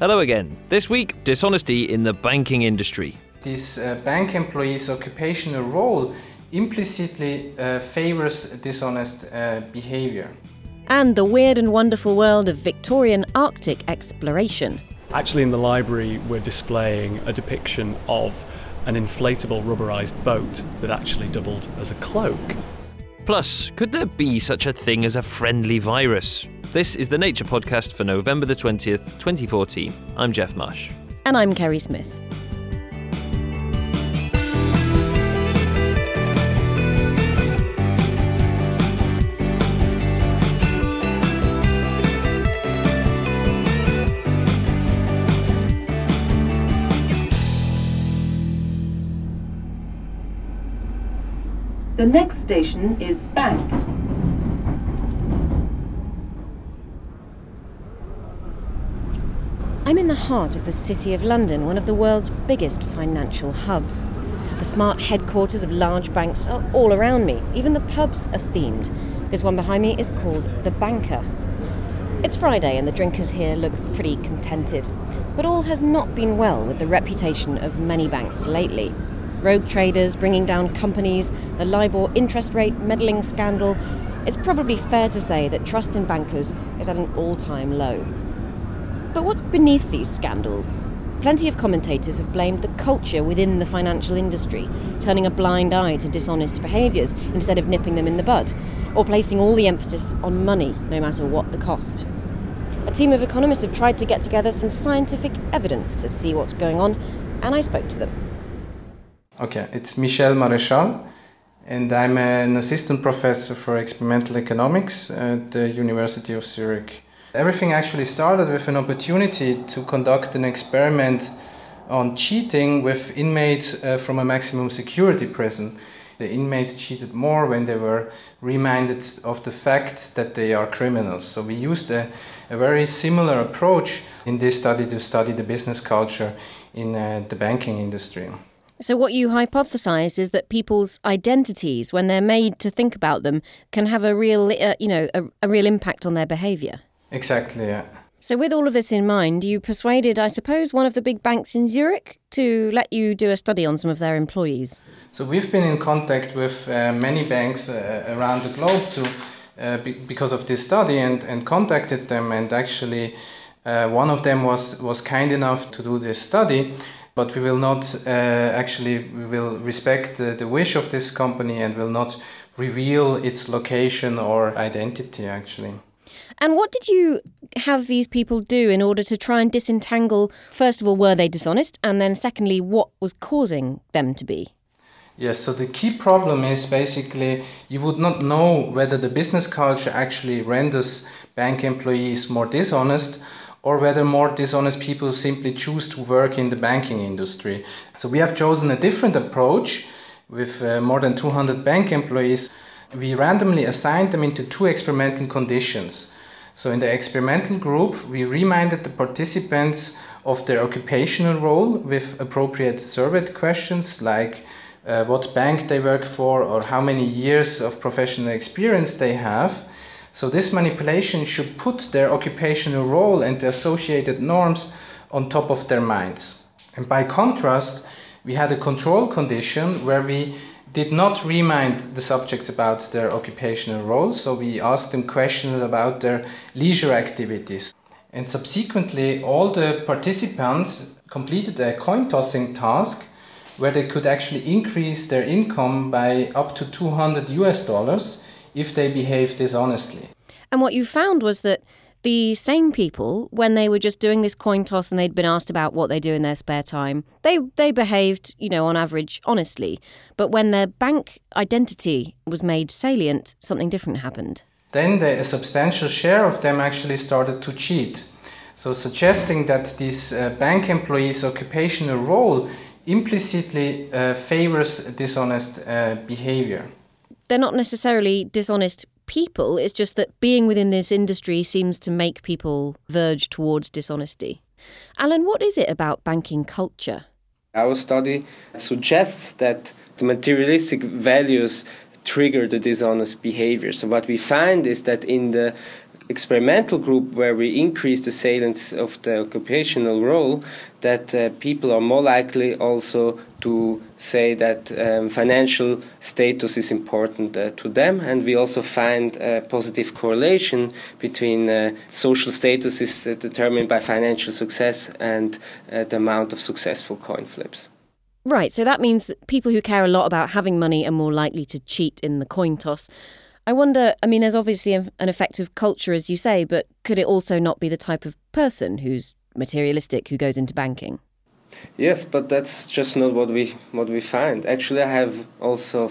Hello again. This week, dishonesty in the banking industry. This uh, bank employee's occupational role implicitly uh, favors dishonest uh, behavior. And the weird and wonderful world of Victorian Arctic exploration. Actually, in the library, we're displaying a depiction of an inflatable rubberized boat that actually doubled as a cloak. Plus, could there be such a thing as a friendly virus? This is the Nature Podcast for November the 20th, 2014. I'm Geoff Marsh. And I'm Kerri Smith. The next station is Bank. I'm in the heart of the City of London, one of the world's biggest financial hubs. The smart headquarters of large banks are all around me. Even the pubs are themed. This one behind me is called The Banker. It's Friday and the drinkers here look pretty contented. But all has not been well with the reputation of many banks lately rogue traders bringing down companies, the LIBOR interest rate meddling scandal, it's probably fair to say that trust in bankers is at an all time low. But what's beneath these scandals? Plenty of commentators have blamed the culture within the financial industry, turning a blind eye to dishonest behaviours instead of nipping them in the bud, or placing all the emphasis on money, no matter what the cost. A team of economists have tried to get together some scientific evidence to see what's going on, and I spoke to them. Okay, it's Michel Maréchal, and I'm an assistant professor for experimental economics at the University of Zurich. Everything actually started with an opportunity to conduct an experiment on cheating with inmates uh, from a maximum security prison. The inmates cheated more when they were reminded of the fact that they are criminals. So we used a, a very similar approach in this study to study the business culture in uh, the banking industry. So, what you hypothesize is that people's identities, when they're made to think about them, can have a real, uh, you know, a, a real impact on their behaviour. Exactly. Yeah. So, with all of this in mind, you persuaded, I suppose, one of the big banks in Zurich to let you do a study on some of their employees. So, we've been in contact with uh, many banks uh, around the globe to, uh, be- because of this study and, and contacted them. And actually, uh, one of them was, was kind enough to do this study but we will not uh, actually we will respect the, the wish of this company and will not reveal its location or identity actually and what did you have these people do in order to try and disentangle first of all were they dishonest and then secondly what was causing them to be Yes, so the key problem is basically you would not know whether the business culture actually renders bank employees more dishonest or whether more dishonest people simply choose to work in the banking industry. So we have chosen a different approach with uh, more than 200 bank employees. We randomly assigned them into two experimental conditions. So in the experimental group, we reminded the participants of their occupational role with appropriate survey questions like uh, what bank they work for or how many years of professional experience they have. So this manipulation should put their occupational role and the associated norms on top of their minds. And by contrast, we had a control condition where we did not remind the subjects about their occupational roles, so we asked them questions about their leisure activities. And subsequently, all the participants completed a coin tossing task where they could actually increase their income by up to 200 US dollars if they behave dishonestly. And what you found was that the same people, when they were just doing this coin toss and they'd been asked about what they do in their spare time, they they behaved, you know, on average honestly. But when their bank identity was made salient, something different happened. Then the, a substantial share of them actually started to cheat. So suggesting that this uh, bank employee's occupational role implicitly uh, favors dishonest uh, behavior they're not necessarily dishonest people. It's just that being within this industry seems to make people verge towards dishonesty. Alain, what is it about banking culture? Our study suggests that the materialistic values trigger the dishonest behavior. So, what we find is that in the experimental group where we increase the salience of the occupational role, that uh, people are more likely also to say that um, financial status is important uh, to them, and we also find a positive correlation between uh, social status is uh, determined by financial success and uh, the amount of successful coin flips. Right, so that means that people who care a lot about having money are more likely to cheat in the coin toss. I wonder, I mean, there's obviously an effective culture, as you say, but could it also not be the type of person who's materialistic who goes into banking? Yes, but that's just not what we what we find. Actually, I have also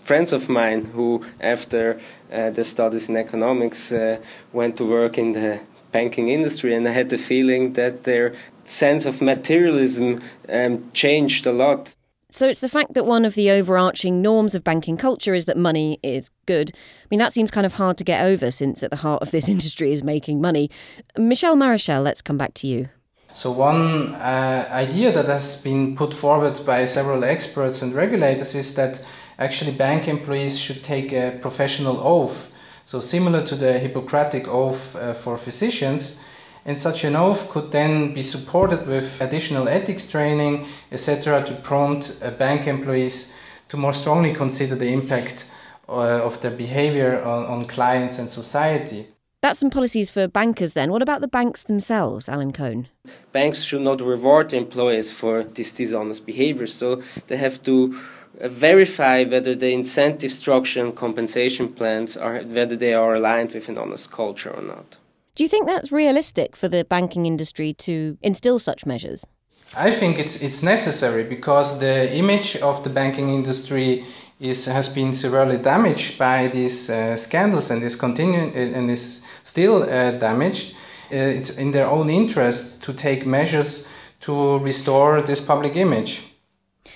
friends of mine who, after uh, their studies in economics, uh, went to work in the banking industry, and I had the feeling that their sense of materialism um, changed a lot. So it's the fact that one of the overarching norms of banking culture is that money is good. I mean, that seems kind of hard to get over since at the heart of this industry is making money. Michel Maréchal, let's come back to you. So, one uh, idea that has been put forward by several experts and regulators is that actually bank employees should take a professional oath. So, similar to the Hippocratic oath uh, for physicians, and such an oath could then be supported with additional ethics training, etc., to prompt uh, bank employees to more strongly consider the impact uh, of their behavior on, on clients and society. That's some policies for bankers then. What about the banks themselves, Alain Cohn? Banks should not reward employees for this dishonest behavior, so they have to uh, verify whether the incentive structure and compensation plans are whether they are aligned with an honest culture or not. Do you think that's realistic for the banking industry to instill such measures? I think it's it's necessary because the image of the banking industry is has been severely damaged by these uh, scandals and is continuing uh, and is still uh, damaged. Uh, it's in their own interest to take measures to restore this public image.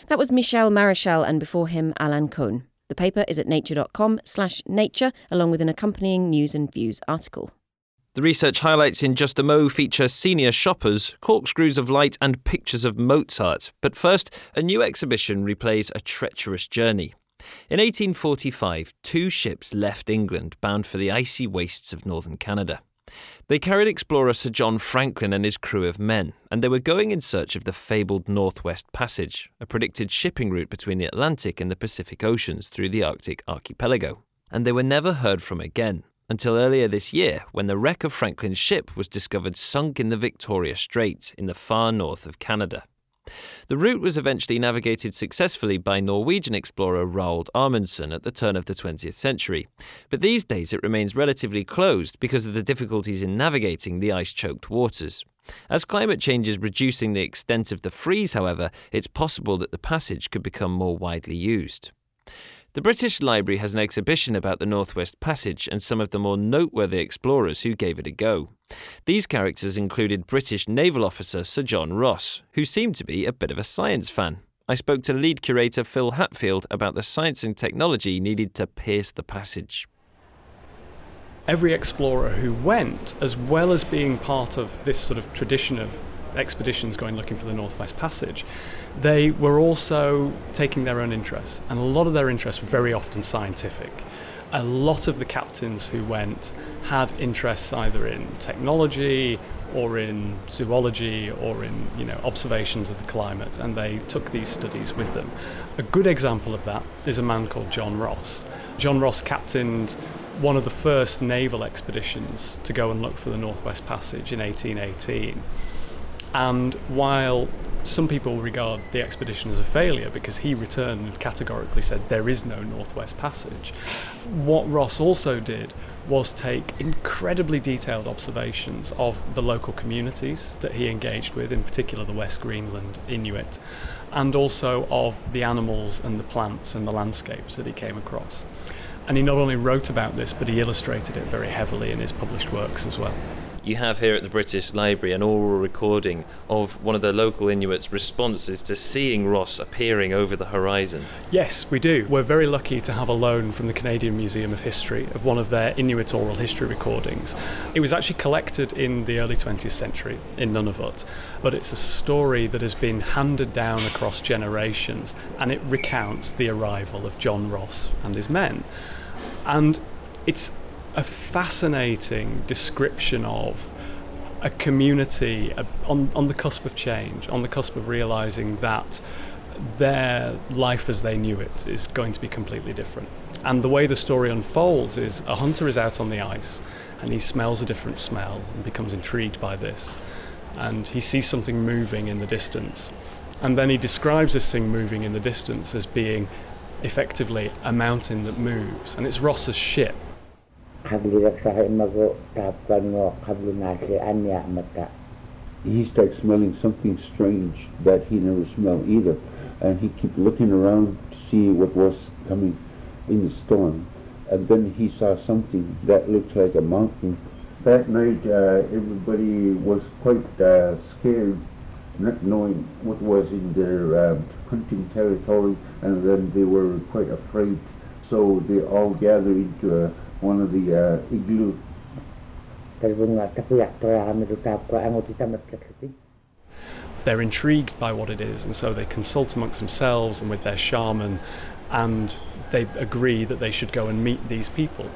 That was Michel Maréchal and before him Alain Cohn. The paper is at nature.com/nature along with an accompanying news and views article. The research highlights in Just a Mo feature senior shoppers, corkscrews of light, and pictures of Mozart. But first, a new exhibition replays a treacherous journey. In 1845, two ships left England bound for the icy wastes of northern Canada. They carried explorer Sir John Franklin and his crew of men, and they were going in search of the fabled Northwest Passage, a predicted shipping route between the Atlantic and the Pacific Oceans through the Arctic archipelago. And they were never heard from again until earlier this year when the wreck of Franklin's ship was discovered sunk in the Victoria Strait in the far north of Canada. The route was eventually navigated successfully by Norwegian explorer Roald Amundsen at the turn of the 20th century, but these days it remains relatively closed because of the difficulties in navigating the ice choked waters. As climate change is reducing the extent of the freeze, however, it's possible that the passage could become more widely used. The British Library has an exhibition about the Northwest Passage and some of the more noteworthy explorers who gave it a go. These characters included British naval officer Sir John Ross, who seemed to be a bit of a science fan. I spoke to lead curator Phil Hatfield about the science and technology needed to pierce the passage. Every explorer who went, as well as being part of this sort of tradition of expeditions going looking for the Northwest Passage, they were also taking their own interests, and a lot of their interests were very often scientific. A lot of the captains who went had interests either in technology or in zoology or in you know observations of the climate, and they took these studies with them. A good example of that is a man called John Ross. John Ross captained one of the first naval expeditions to go and look for the Northwest Passage in 1818 and while some people regard the expedition as a failure because he returned and categorically said there is no Northwest Passage, what Ross also did was take incredibly detailed observations of the local communities that he engaged with, in particular the West Greenland Inuit, and also of the animals and the plants and the landscapes that he came across. And he not only wrote about this, but he illustrated it very heavily in his published works as well you have here at the British Library an oral recording of one of the local Inuits' responses to seeing Ross appearing over the horizon. Yes, we do. We're very lucky to have a loan from the Canadian Museum of History of one of their Inuit oral history recordings. It was actually collected in the early 20th century in Nunavut, but it's a story that has been handed down across generations and it recounts the arrival of John Ross and his men. And it's a fascinating description of a community on, on the cusp of change, on the cusp of realizing that their life as they knew it is going to be completely different. And the way the story unfolds is a hunter is out on the ice and he smells a different smell and becomes intrigued by this. And he sees something moving in the distance. And then he describes this thing moving in the distance as being effectively a mountain that moves. And it's Ross's ship. He starts smelling something strange that he never smelled either. And he kept looking around to see what was coming in the storm. And then he saw something that looked like a mountain. That night, uh, everybody was quite uh, scared, not knowing what was in their uh, hunting territory, and then they were quite afraid. So they all gathered into uh, one of the uh, igloo. They're intrigued by what it is, and so they consult amongst themselves and with their shaman, and they agree that they should go and meet these people.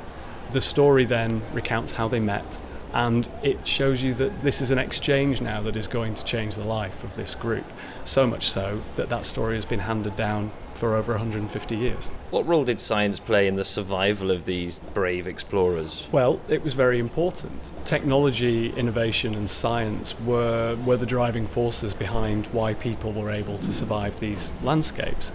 The story then recounts how they met, and it shows you that this is an exchange now that is going to change the life of this group. So much so that that story has been handed down for over 150 years. What role did science play in the survival of these brave explorers? Well, it was very important. Technology, innovation, and science were, were the driving forces behind why people were able to survive these landscapes.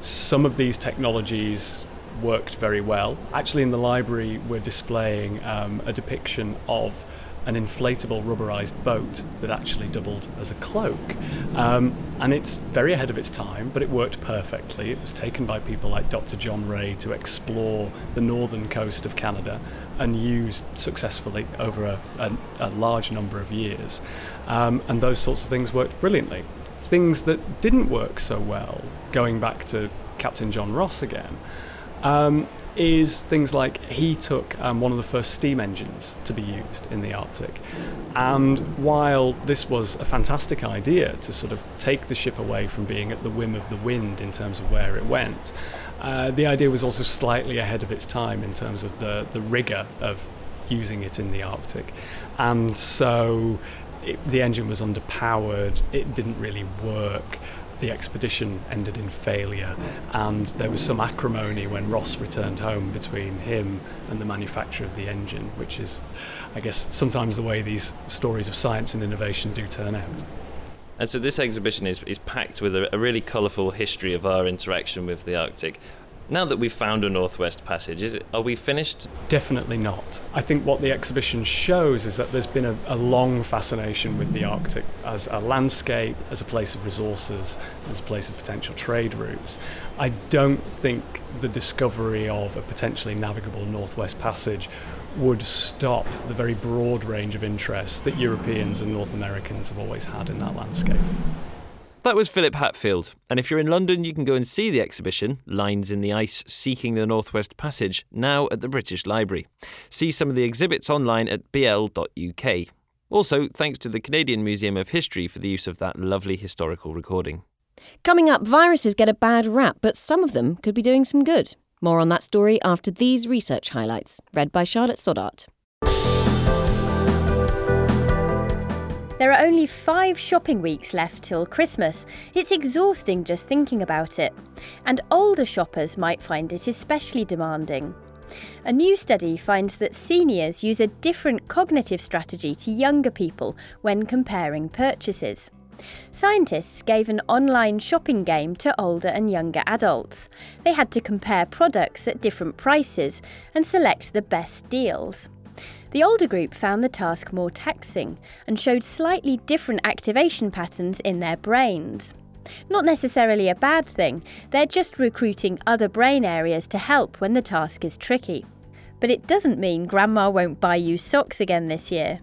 Some of these technologies worked very well. Actually, in the library, we're displaying um, a depiction of an inflatable rubberized boat that actually doubled as a cloak. Um, and it's very ahead of its time, but it worked perfectly. It was taken by people like Dr. John Rae to explore the northern coast of Canada and used successfully over a, a, a large number of years. Um, and those sorts of things worked brilliantly. Things that didn't work so well going back to Captain John Ross again, um, is things like he took um, one of the first steam engines to be used in the Arctic. And while this was a fantastic idea to sort of take the ship away from being at the whim of the wind in terms of where it went, uh, the idea was also slightly ahead of its time in terms of the, the rigour of using it in the Arctic. And so it, the engine was underpowered, it didn't really work the expedition ended in failure, and there was some acrimony when Ross returned home between him and the manufacturer of the engine, which is, I guess, sometimes the way these stories of science and innovation do turn out. And so this exhibition is, is packed with a, a really colourful history of our interaction with the Arctic. Now that we've found a Northwest Passage, is it, are we finished? Definitely not. I think what the exhibition shows is that there's been a, a, long fascination with the Arctic as a landscape, as a place of resources, as a place of potential trade routes. I don't think the discovery of a potentially navigable Northwest Passage would stop the very broad range of interests that Europeans and North Americans have always had in that landscape. That was Philip Hatfield, and if you're in London, you can go and see the exhibition, Lines in the Ice Seeking the Northwest Passage, now at the British Library. See some of the exhibits online at bl.uk. Also, thanks to the Canadian Museum of History for the use of that lovely historical recording. Coming up, viruses get a bad rap, but some of them could be doing some good. More on that story after these research highlights, read by Charlotte Stoddart. There are only five shopping weeks left till Christmas. It's exhausting just thinking about it. And older shoppers might find it especially demanding. A new study finds that seniors use a different cognitive strategy to younger people when comparing purchases. Scientists gave an online shopping game to older and younger adults. They had to compare products at different prices and select the best deals. The older group found the task more taxing and showed slightly different activation patterns in their brains. Not necessarily a bad thing, they're just recruiting other brain areas to help when the task is tricky. But it doesn't mean Grandma won't buy you socks again this year.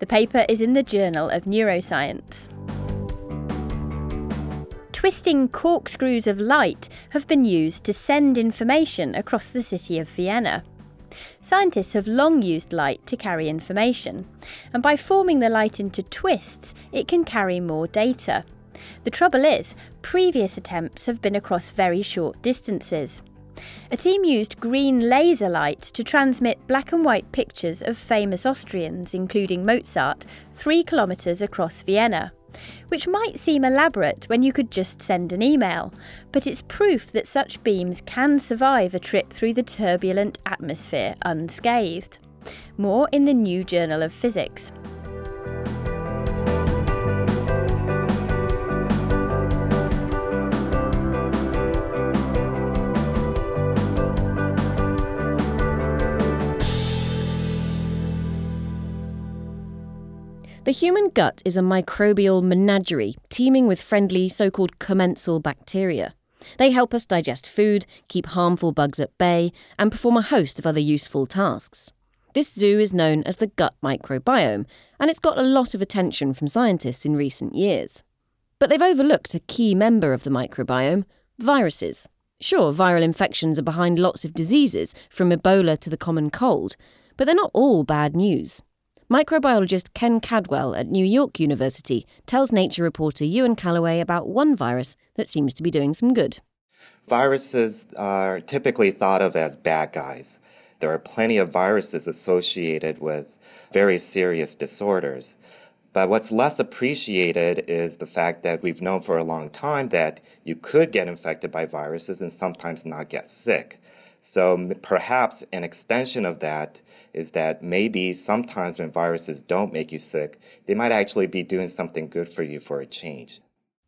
The paper is in the Journal of Neuroscience. Twisting corkscrews of light have been used to send information across the city of Vienna. Scientists have long used light to carry information, and by forming the light into twists, it can carry more data. The trouble is, previous attempts have been across very short distances. A team used green laser light to transmit black and white pictures of famous Austrians, including Mozart, three kilometres across Vienna. Which might seem elaborate when you could just send an email, but it's proof that such beams can survive a trip through the turbulent atmosphere unscathed. More in the New Journal of Physics. The human gut is a microbial menagerie teeming with friendly so called commensal bacteria. They help us digest food, keep harmful bugs at bay, and perform a host of other useful tasks. This zoo is known as the gut microbiome, and it's got a lot of attention from scientists in recent years. But they've overlooked a key member of the microbiome viruses. Sure, viral infections are behind lots of diseases, from Ebola to the common cold, but they're not all bad news. Microbiologist Ken Cadwell at New York University tells Nature reporter Ewan Callaway about one virus that seems to be doing some good. Viruses are typically thought of as bad guys. There are plenty of viruses associated with very serious disorders. But what's less appreciated is the fact that we've known for a long time that you could get infected by viruses and sometimes not get sick. So perhaps an extension of that is that maybe sometimes when viruses don't make you sick, they might actually be doing something good for you for a change.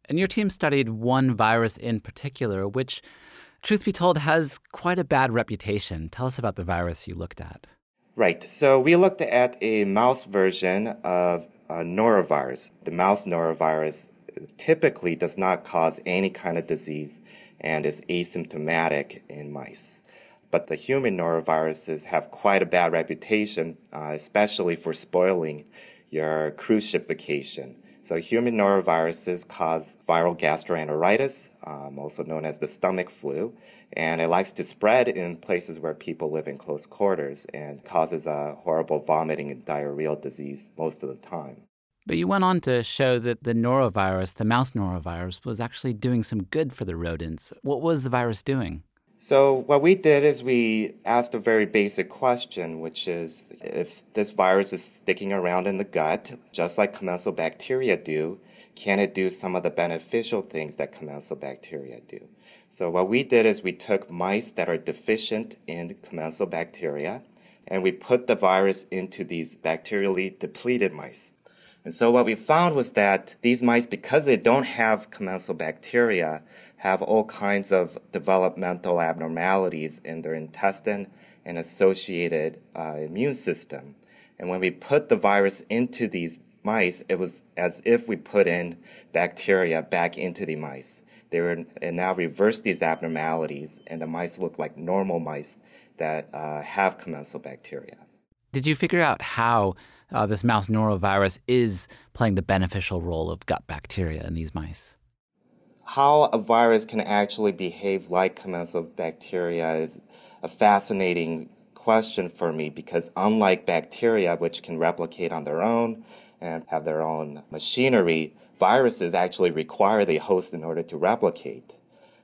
And your team studied one virus in particular, which, truth be told, has quite a bad reputation. Tell us about the virus you looked at. Right. So we looked at a mouse version of norovirus. The mouse norovirus uh, typically does not cause any kind of disease and is asymptomatic in mice. But the human noroviruses have quite a bad reputation, uh, especially for spoiling your cruise ship vacation. So, human noroviruses cause viral gastroenteritis, um, also known as the stomach flu, and it likes to spread in places where people live in close quarters and causes a horrible vomiting and diarrheal disease most of the time. But you went on to show that the norovirus, the mouse norovirus, was actually doing some good for the rodents. What was the virus doing? So, what we did is we asked a very basic question, which is if this virus is sticking around in the gut, just like commensal bacteria do, can it do some of the beneficial things that commensal bacteria do? So, what we did is we took mice that are deficient in commensal bacteria and we put the virus into these bacterially depleted mice. And so, what we found was that these mice, because they don't have commensal bacteria, have all kinds of developmental abnormalities in their intestine and associated uh, immune system. And when we put the virus into these mice, it was as if we put in bacteria back into the mice. They were and now reverse these abnormalities, and the mice look like normal mice that uh, have commensal bacteria. Did you figure out how uh, this mouse norovirus is playing the beneficial role of gut bacteria in these mice? How a virus can actually behave like commensal bacteria is a fascinating question for me because unlike bacteria, which can replicate on their own and have their own machinery, viruses actually require the host in order to replicate.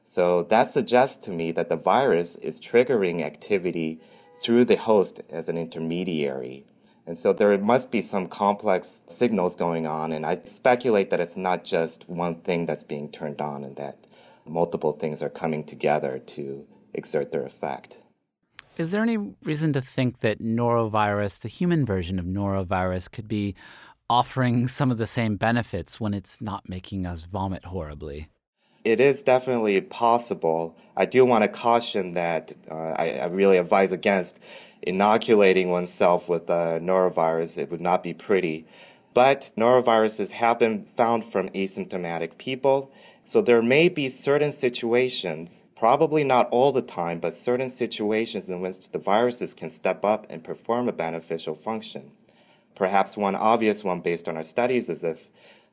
So that suggests to me that the virus is triggering activity through the host as an intermediary. And so there must be some complex signals going on, and I speculate that it's not just one thing that's being turned on and that multiple things are coming together to exert their effect. Is there any reason to think that norovirus, the human version of norovirus, could be offering some of the same benefits when it's not making us vomit horribly? It is definitely possible. I do want to caution that uh, I, I really advise against inoculating oneself with a norovirus, it would not be pretty. But noroviruses have been found from asymptomatic people, so there may be certain situations, probably not all the time, but certain situations in which the viruses can step up and perform a beneficial function. Perhaps one obvious one based on our studies is if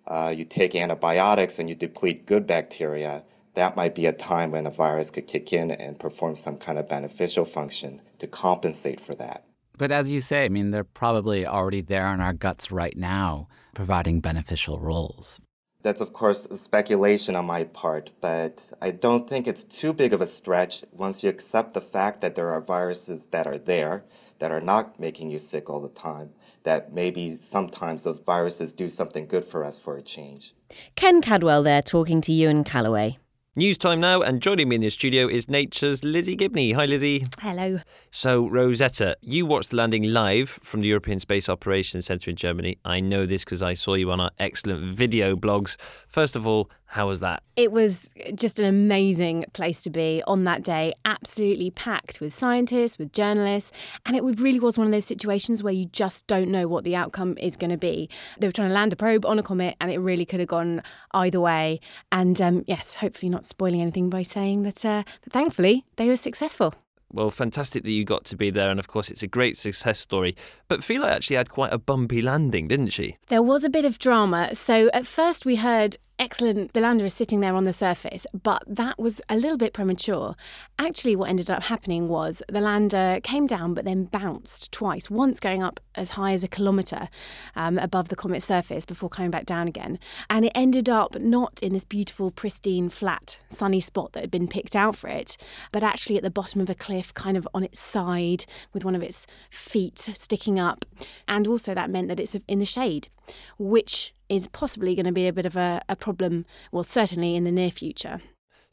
uh, you take antibiotics and you deplete good bacteria, that might be a time when a virus could kick in and perform some kind of beneficial function to compensate for that. But as you say, I mean, they're probably already there in our guts right now, providing beneficial roles. That's, of course, a speculation on my part, but I don't think it's too big of a stretch once you accept the fact that there are viruses that are there that are not making you sick all the time, that maybe sometimes those viruses do something good for us for a change. Ken Cadwell there talking to Ewan Callaway. News time now, and joining me in the studio is Nature's Lizzie Gibney. Hi, Lizzie. Hello. So, Rosetta, you watched the landing live from the European Space Operations Centre in Germany. I know this because I saw you on our excellent video blogs. First of all, how was that? It was just an amazing place to be on that day, absolutely packed with scientists, with journalists, and it really was one of those situations where you just don't know what the outcome is going to be. They were trying to land a probe on a comet, and it really could have gone either way. And um, yes, hopefully not spoiling anything by saying that, uh, that thankfully they were successful. Well, fantastic that you got to be there, and of course, it's a great success story. But Philae actually had quite a bumpy landing, didn't she? There was a bit of drama. So at first, we heard excellent, the lander is sitting there on the surface, but that was a little bit premature. Actually, what ended up happening was the lander came down but then bounced twice, once going up as high as a kilometre um, above the comet's surface before coming back down again. And it ended up not in this beautiful, pristine, flat, sunny spot that had been picked out for it, but actually at the bottom of a cliff, kind of on its side, with one of its feet sticking up. And also, that meant that it's in the shade, which is possibly going to be a bit of a, a problem, well, certainly in the near future.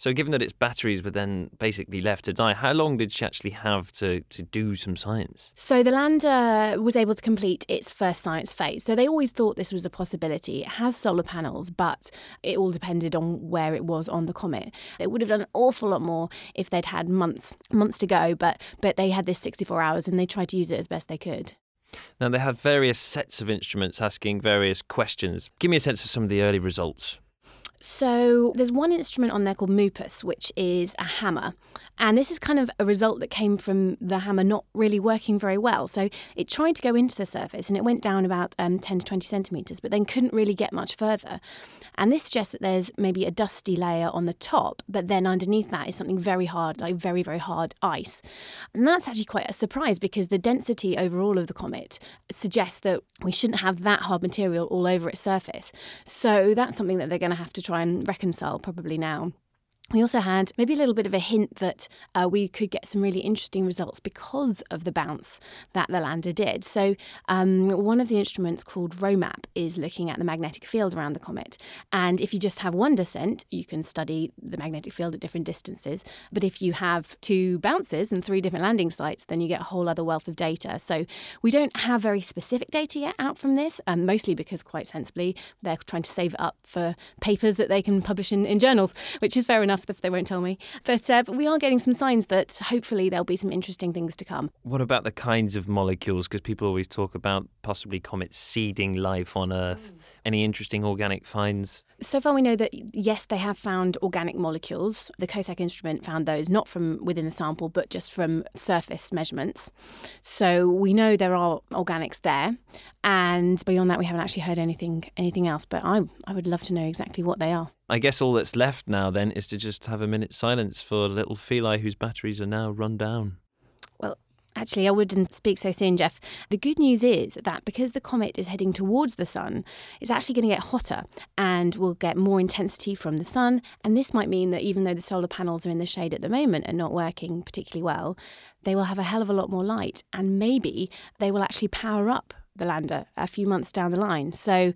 So, given that its batteries were then basically left to die, how long did she actually have to, to do some science? So, the lander was able to complete its first science phase. So, they always thought this was a possibility. It has solar panels, but it all depended on where it was on the comet. They would have done an awful lot more if they'd had months months to go, but but they had this 64 hours and they tried to use it as best they could. Now, they have various sets of instruments asking various questions. Give me a sense of some of the early results. So there's one instrument on there called Mupus, which is a hammer. And this is kind of a result that came from the hammer not really working very well. So it tried to go into the surface and it went down about um, 10 to 20 centimetres, but then couldn't really get much further. And this suggests that there's maybe a dusty layer on the top, but then underneath that is something very hard, like very, very hard ice. And that's actually quite a surprise because the density overall of the comet suggests that we shouldn't have that hard material all over its surface. So that's something that they're going to have to try and reconcile probably now. We also had maybe a little bit of a hint that uh, we could get some really interesting results because of the bounce that the lander did. So, um, one of the instruments called ROMAP is looking at the magnetic field around the comet. And if you just have one descent, you can study the magnetic field at different distances. But if you have two bounces and three different landing sites, then you get a whole other wealth of data. So, we don't have very specific data yet out from this, um, mostly because, quite sensibly, they're trying to save it up for papers that they can publish in, in journals, which is fair enough enough if they won't tell me. But, uh, but we are getting some signs that hopefully there'll be some interesting things to come. What about the kinds of molecules? Because people always talk about possibly comets seeding life on Earth. Mm. Any interesting organic finds? So far, we know that yes, they have found organic molecules. The COSAC instrument found those not from within the sample, but just from surface measurements. So we know there are organics there, and beyond that, we haven't actually heard anything anything else. But I I would love to know exactly what they are. I guess all that's left now then is to just have a minute's silence for little Philae whose batteries are now run down. Actually, I wouldn't speak so soon, Geoff. The good news is that because the comet is heading towards the sun, it's actually going to get hotter and will get more intensity from the sun. And this might mean that even though the solar panels are in the shade at the moment and not working particularly well, they will have a hell of a lot more light. And maybe they will actually power up the lander a few months down the line. So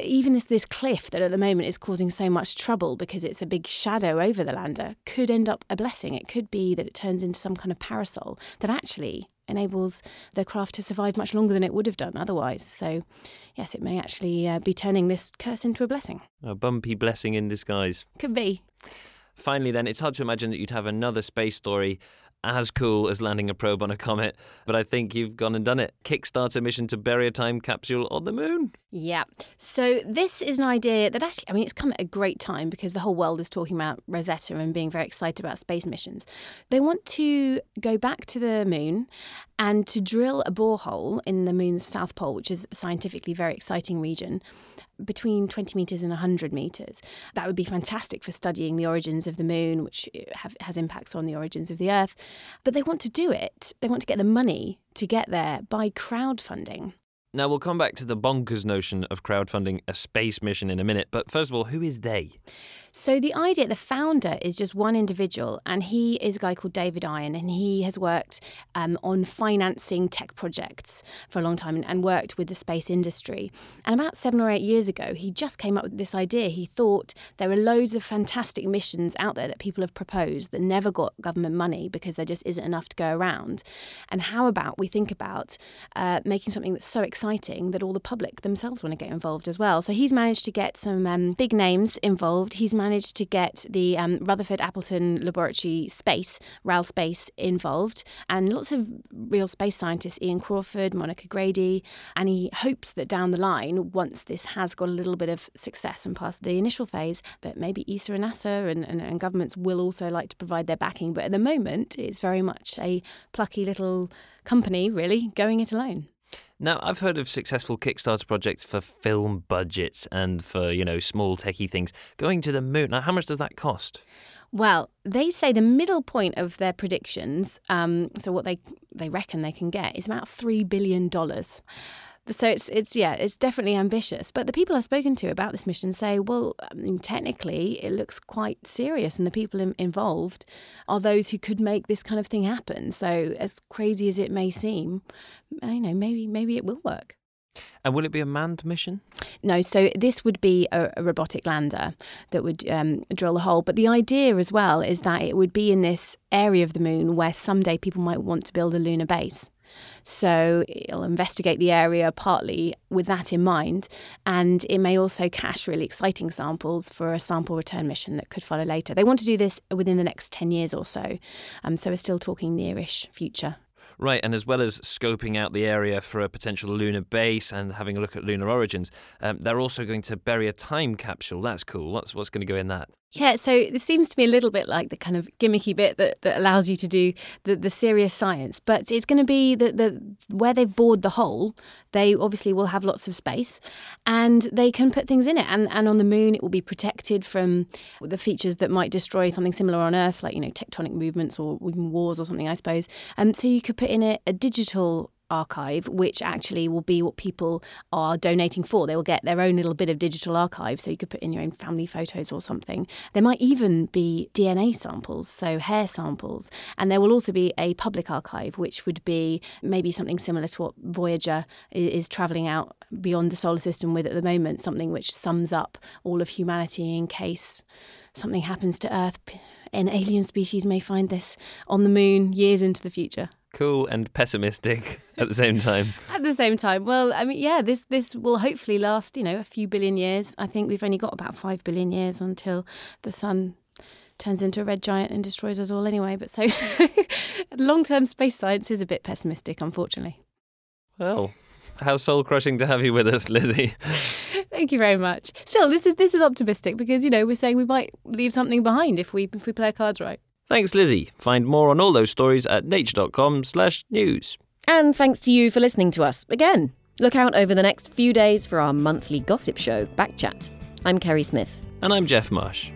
even this, this cliff that at the moment is causing so much trouble because it's a big shadow over the lander could end up a blessing. It could be that it turns into some kind of parasol that actually enables the craft to survive much longer than it would have done otherwise. So, yes, it may actually uh, be turning this curse into a blessing. A bumpy blessing in disguise. Could be. Finally, then, it's hard to imagine that you'd have another space story as cool as landing a probe on a comet, but I think you've gone and done it. Kickstarter mission to bury a time capsule on the moon. Yeah. So this is an idea that actually, I mean, it's come at a great time because the whole world is talking about Rosetta and being very excited about space missions. They want to go back to the moon and to drill a borehole in the moon's south pole, which is a scientifically very exciting region between 20 metres and 100 metres. That would be fantastic for studying the origins of the moon, which uh, have, has impacts on the origins of the Earth. But they want to do it, they want to get the money to get there by crowdfunding. Now, we'll come back to the bonkers notion of crowdfunding a space mission in a minute, but first of all, who is they? So the idea, the founder is just one individual, and he is a guy called David Iron, and he has worked um, on financing tech projects for a long time and, and, worked with the space industry. And about seven or eight years ago, he just came up with this idea. He thought there are loads of fantastic missions out there that people have proposed that never got government money because there just isn't enough to go around. And how about we think about uh, making something that's so exciting that all the public themselves want to get involved as well? So he's managed to get some um, big names involved. He's managed to get the um, Rutherford Appleton Laboratory Space, RAL Space, involved, and lots of real space scientists, Ian Crawford, Monica Grady, and he hopes that down the line, once this has got a little bit of success and past the initial phase, that maybe ESA and NASA and, and, and governments will also like to provide their backing. But at the moment, it's very much a plucky little company, really, going it alone. Now, I've heard of successful Kickstarter projects for film budgets and for, you know, small techie things. Going to the moon, now, how much does that cost? Well, they say the middle point of their predictions, um, so what they they reckon they can get, is about three billion dollars. So it's it's yeah, it's definitely ambitious. But the people I've spoken to about this mission say, well, I mean, technically it looks quite serious, and the people in, involved are those who could make this kind of thing happen. So as crazy as it may seem, I know maybe maybe it will work. And will it be a manned mission? No, so this would be a, a robotic lander that would um, drill a hole. But the idea as well is that it would be in this area of the moon where someday people might want to build a lunar base. So it'll investigate the area partly with that in mind, and it may also cache really exciting samples for a sample return mission that could follow later. They want to do this within the next 10 years or so, um, so we're still talking nearish future. Right, and as well as scoping out the area for a potential lunar base and having a look at lunar origins, um, they're also going to bury a time capsule. That's cool. What's what's going to go in that? Yeah, so this seems to me a little bit like the kind of gimmicky bit that, that allows you to do the, the serious science. But it's going to be the, the where they've bored the hole, they obviously will have lots of space and they can put things in it. And, and on the moon, it will be protected from the features that might destroy something similar on Earth, like, you know, tectonic movements or even wars or something, I suppose. Um, so you could put in it a digital archive, which actually will be what people are donating for. They will get their own little bit of digital archive, so you could put in your own family photos or something. There might even be DNA samples, so hair samples, and there will also be a public archive, which would be maybe something similar to what Voyager is travelling out beyond the solar system with at the moment, something which sums up all of humanity in case something happens to Earth. An alien species may find this on the moon years into the future cool and pessimistic at the same time. at the same time, well, I mean, yeah, this this will hopefully last, you know, a few billion years. I think we've only got about five billion years until the sun turns into a red giant and destroys us all anyway. But so, long-term space science is a bit pessimistic, unfortunately. Well, how soul crushing to have you with us, Lizzie. Thank you very much. Still, this is this is optimistic because you know we're saying we might leave something behind if we if we play our cards right. Thanks, Lizzie. Find more on all those stories at nature.com slash news. And thanks to you for listening to us again. Look out over the next few days for our monthly gossip show, Backchat. I'm Kerri Smith. And I'm Geoff Marsh.